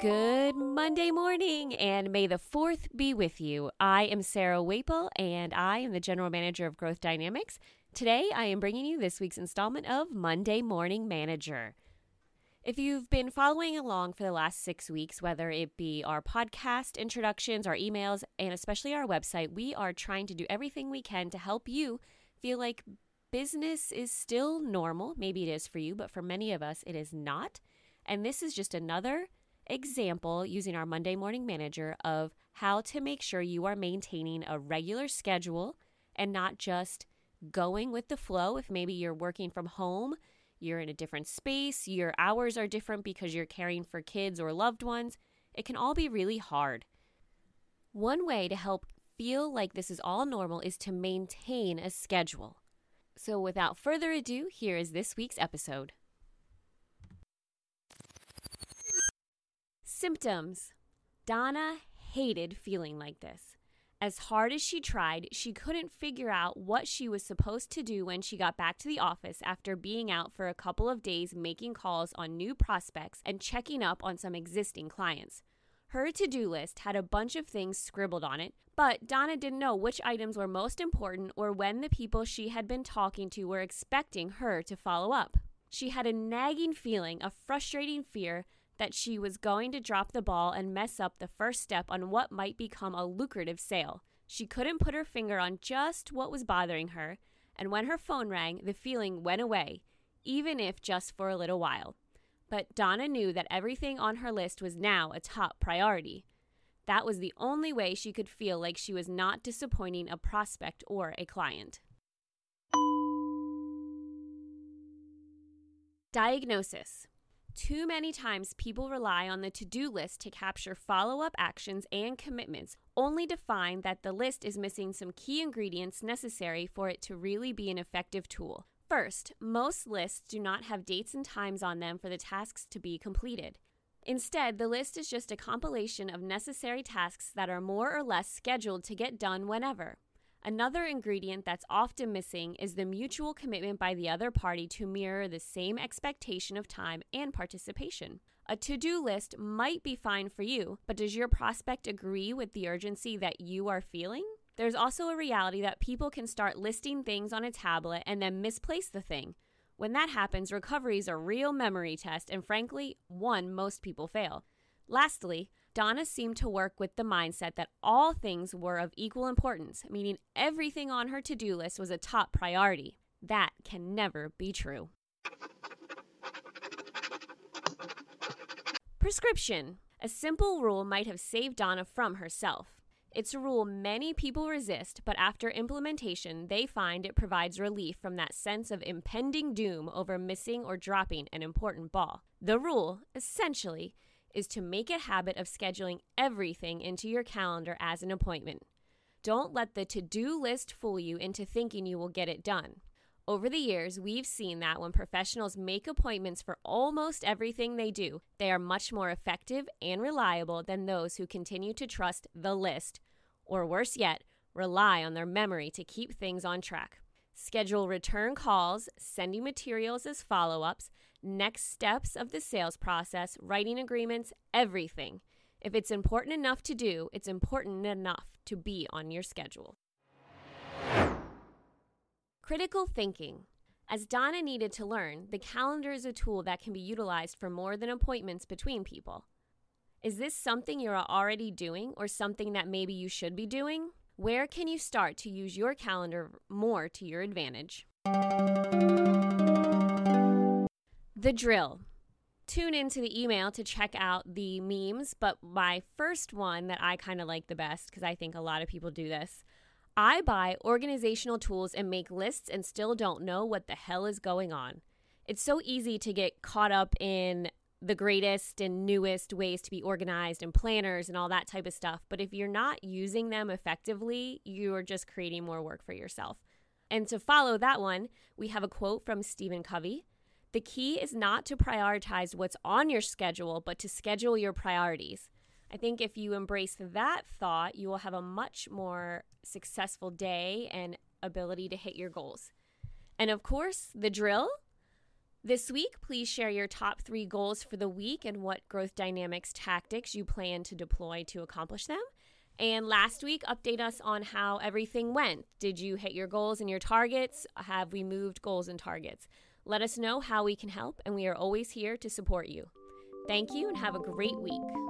Good Monday morning, and may the 4th be with you. I am Sarah Waple, and I am the General Manager of Growth Dynamics. Today, I am bringing you this week's installment of Monday Morning Manager. If you've been following along for the last six weeks, whether it be our podcast introductions, our emails, and especially our website, we are trying to do everything we can to help you feel like business is still normal. Maybe it is for you, but for many of us, it is not. And this is just another example using our Monday Morning Manager of how to make sure you are maintaining a regular schedule and not just going with the flow. If maybe you're working from home, you're in a different space, your hours are different because you're caring for kids or loved ones, it can all be really hard. One way to help feel like this is all normal is to maintain a schedule. So, without further ado, here is this week's episode. Symptoms Donna hated feeling like this. As hard as she tried, she couldn't figure out what she was supposed to do when she got back to the office after being out for a couple of days making calls on new prospects and checking up on some existing clients. Her to do list had a bunch of things scribbled on it, but Donna didn't know which items were most important or when the people she had been talking to were expecting her to follow up. She had a nagging feeling, a frustrating fear that she was going to drop the ball and mess up the first step on what might become a lucrative sale. She couldn't put her finger on just what was bothering her, and when her phone rang, the feeling went away, even if just for a little while. But Donna knew that everything on her list was now a top priority. That was the only way she could feel like she was not disappointing a prospect or a client. Diagnosis too many times, people rely on the to do list to capture follow up actions and commitments, only to find that the list is missing some key ingredients necessary for it to really be an effective tool. First, most lists do not have dates and times on them for the tasks to be completed. Instead, the list is just a compilation of necessary tasks that are more or less scheduled to get done whenever. Another ingredient that's often missing is the mutual commitment by the other party to mirror the same expectation of time and participation. A to do list might be fine for you, but does your prospect agree with the urgency that you are feeling? There's also a reality that people can start listing things on a tablet and then misplace the thing. When that happens, recovery is a real memory test, and frankly, one most people fail. Lastly, Donna seemed to work with the mindset that all things were of equal importance, meaning everything on her to do list was a top priority. That can never be true. Prescription. A simple rule might have saved Donna from herself. It's a rule many people resist, but after implementation, they find it provides relief from that sense of impending doom over missing or dropping an important ball. The rule, essentially, is to make a habit of scheduling everything into your calendar as an appointment. Don't let the to do list fool you into thinking you will get it done. Over the years, we've seen that when professionals make appointments for almost everything they do, they are much more effective and reliable than those who continue to trust the list, or worse yet, rely on their memory to keep things on track. Schedule return calls, sending materials as follow ups, next steps of the sales process, writing agreements, everything. If it's important enough to do, it's important enough to be on your schedule. Critical thinking. As Donna needed to learn, the calendar is a tool that can be utilized for more than appointments between people. Is this something you're already doing or something that maybe you should be doing? Where can you start to use your calendar more to your advantage? The drill. Tune into the email to check out the memes, but my first one that I kind of like the best, because I think a lot of people do this. I buy organizational tools and make lists and still don't know what the hell is going on. It's so easy to get caught up in the greatest and newest ways to be organized and planners and all that type of stuff. But if you're not using them effectively, you're just creating more work for yourself. And to follow that one, we have a quote from Stephen Covey the key is not to prioritize what's on your schedule, but to schedule your priorities. I think if you embrace that thought, you will have a much more successful day and ability to hit your goals. And of course, the drill This week, please share your top three goals for the week and what growth dynamics tactics you plan to deploy to accomplish them. And last week, update us on how everything went. Did you hit your goals and your targets? Have we moved goals and targets? Let us know how we can help, and we are always here to support you. Thank you and have a great week.